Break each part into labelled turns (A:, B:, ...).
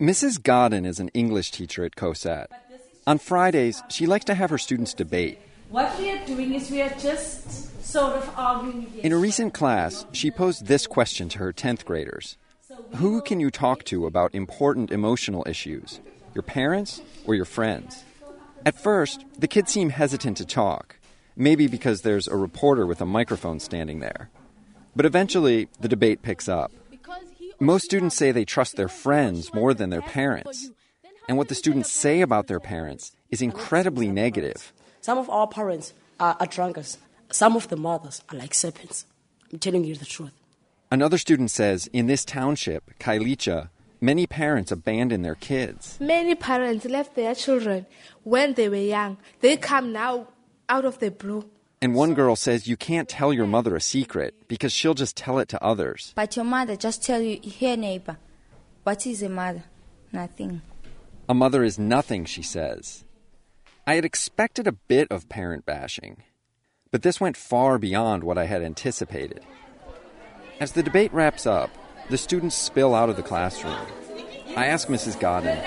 A: Mrs. Godden is an English teacher at COSAT. On Fridays, she likes to have her students debate.
B: What we are doing is we are just sort of arguing
A: In a recent class, she posed this question to her 10th graders Who can you talk to about important emotional issues? Your parents or your friends? At first, the kids seem hesitant to talk, maybe because there's a reporter with a microphone standing there. But eventually, the debate picks up. Most students say they trust their friends more than their parents. And what the students say about their parents is incredibly negative.
C: Some of our parents are, are drunkards. Some of the mothers are like serpents. I'm telling you the truth.
A: Another student says in this township, Khayelitsha, many parents abandon their kids.
D: Many parents left their children when they were young. They come now out of the blue.
A: And one girl says you can't tell your mother a secret because she'll just tell it to others.
E: But your mother just tell you, here neighbor, what is a mother? Nothing.
A: A mother is nothing, she says. I had expected a bit of parent bashing, but this went far beyond what I had anticipated. As the debate wraps up, the students spill out of the classroom. I ask Mrs. Godden,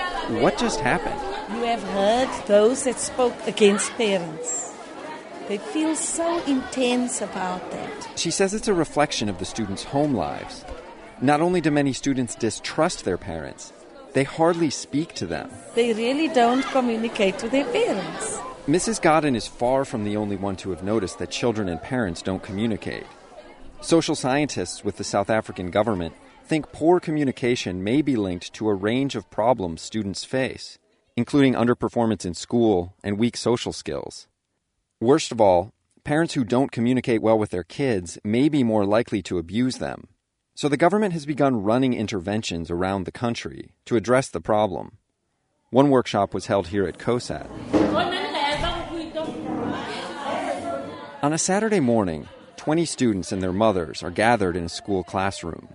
A: what just happened?
F: You have heard those that spoke against parents. They feel so intense about that.
A: She says it's a reflection of the students' home lives. Not only do many students distrust their parents, they hardly speak to them.
F: They really don't communicate to their parents.
A: Mrs. Godden is far from the only one to have noticed that children and parents don't communicate. Social scientists with the South African government think poor communication may be linked to a range of problems students face, including underperformance in school and weak social skills. Worst of all, parents who don't communicate well with their kids may be more likely to abuse them. So the government has begun running interventions around the country to address the problem. One workshop was held here at COSAT. On a Saturday morning, 20 students and their mothers are gathered in a school classroom.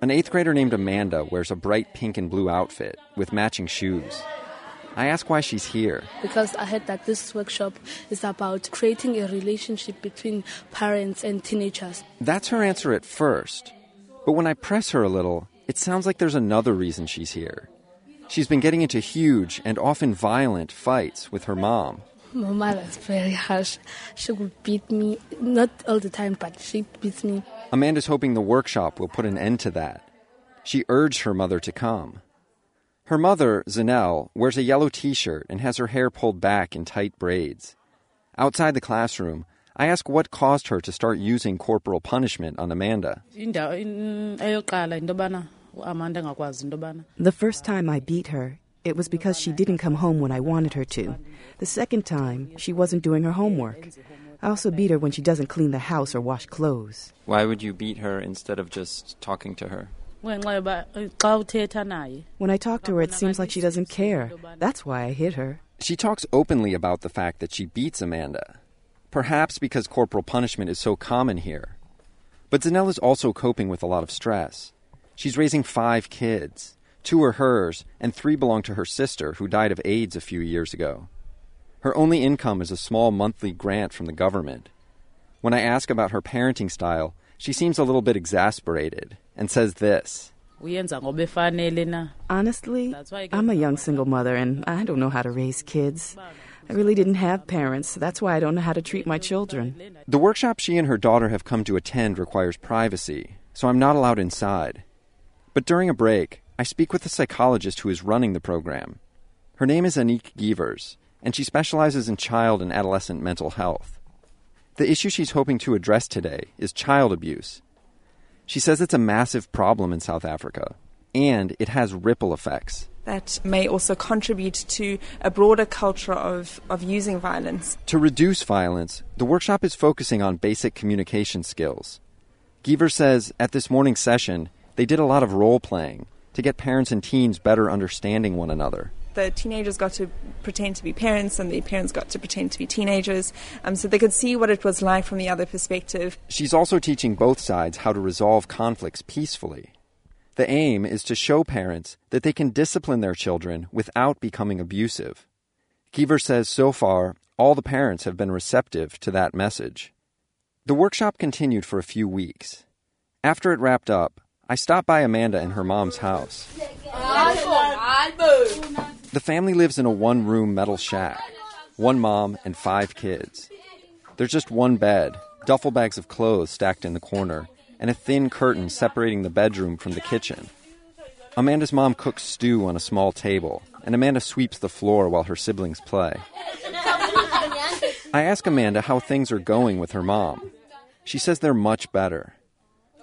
A: An eighth grader named Amanda wears a bright pink and blue outfit with matching shoes. I ask why she's here.
D: Because I heard that this workshop is about creating a relationship between parents and teenagers.
A: That's her answer at first. But when I press her a little, it sounds like there's another reason she's here. She's been getting into huge and often violent fights with her mom.
D: My is very harsh. She would beat me, not all the time, but she beats me.
A: Amanda's hoping the workshop will put an end to that. She urged her mother to come. Her mother, Zanelle, wears a yellow t shirt and has her hair pulled back in tight braids. Outside the classroom, I ask what caused her to start using corporal punishment on Amanda.
G: The first time I beat her, it was because she didn't come home when I wanted her to. The second time, she wasn't doing her homework. I also beat her when she doesn't clean the house or wash clothes.
H: Why would you beat her instead of just talking to her?
G: When I talk to her, it seems like she doesn't care. That's why I hit her.
A: She talks openly about the fact that she beats Amanda. Perhaps because corporal punishment is so common here. But Zanelle is also coping with a lot of stress. She's raising five kids. Two are hers, and three belong to her sister, who died of AIDS a few years ago. Her only income is a small monthly grant from the government. When I ask about her parenting style, she seems a little bit exasperated and says this.
G: Honestly, I'm a young single mother and I don't know how to raise kids. I really didn't have parents. so That's why I don't know how to treat my children.
A: The workshop she and her daughter have come to attend requires privacy, so I'm not allowed inside. But during a break, I speak with the psychologist who is running the program. Her name is Anik Gevers, and she specializes in child and adolescent mental health. The issue she's hoping to address today is child abuse. She says it's a massive problem in South Africa, and it has ripple effects.
I: That may also contribute to a broader culture of, of using violence.
A: To reduce violence, the workshop is focusing on basic communication skills. Gevers says at this morning's session, they did a lot of role playing to get parents and teens better understanding one another
I: the teenagers got to pretend to be parents and the parents got to pretend to be teenagers um, so they could see what it was like from the other perspective.
A: She's also teaching both sides how to resolve conflicts peacefully. The aim is to show parents that they can discipline their children without becoming abusive. Gevers says so far, all the parents have been receptive to that message. The workshop continued for a few weeks. After it wrapped up, I stopped by Amanda and her mom's house. The family lives in a one room metal shack one mom and five kids. There's just one bed, duffel bags of clothes stacked in the corner, and a thin curtain separating the bedroom from the kitchen. Amanda's mom cooks stew on a small table, and Amanda sweeps the floor while her siblings play. I ask Amanda how things are going with her mom. She says they're much better.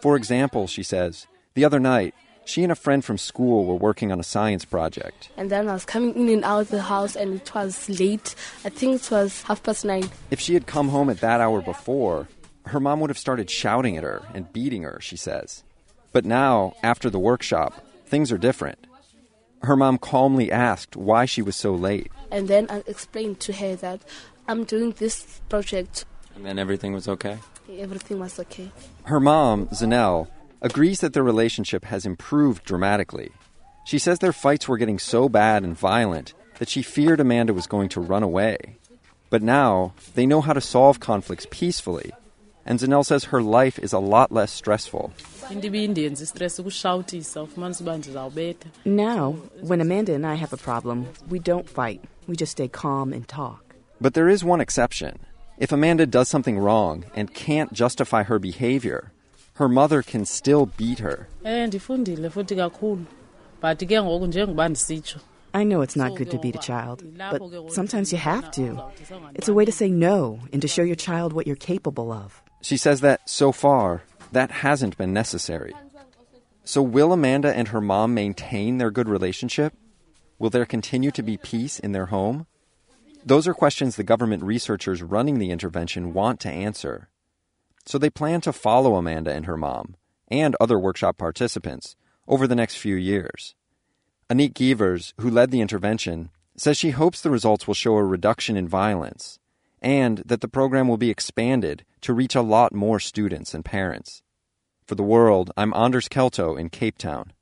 A: For example, she says, the other night, she and a friend from school were working on a science project.
D: And then I was coming in and out of the house, and it was late. I think it was half past nine.
A: If she had come home at that hour before, her mom would have started shouting at her and beating her, she says. But now, after the workshop, things are different. Her mom calmly asked why she was so late.
D: And then I explained to her that I'm doing this project.
H: And then everything was okay?
D: Everything was okay.
A: Her mom, Zanelle, agrees that their relationship has improved dramatically. She says their fights were getting so bad and violent that she feared Amanda was going to run away. But now they know how to solve conflicts peacefully. And Zanelle says her life is a lot less stressful.
G: Now, when Amanda and I have a problem, we don't fight. We just stay calm and talk.
A: But there is one exception. If Amanda does something wrong and can't justify her behavior, her mother can still beat her.
G: I know it's not good to beat a child, but sometimes you have to. It's a way to say no and to show your child what you're capable of.
A: She says that, so far, that hasn't been necessary. So, will Amanda and her mom maintain their good relationship? Will there continue to be peace in their home? Those are questions the government researchers running the intervention want to answer. So they plan to follow Amanda and her mom, and other workshop participants, over the next few years. Anik Gevers, who led the intervention, says she hopes the results will show a reduction in violence and that the program will be expanded to reach a lot more students and parents. For the world, I'm Anders Kelto in Cape Town.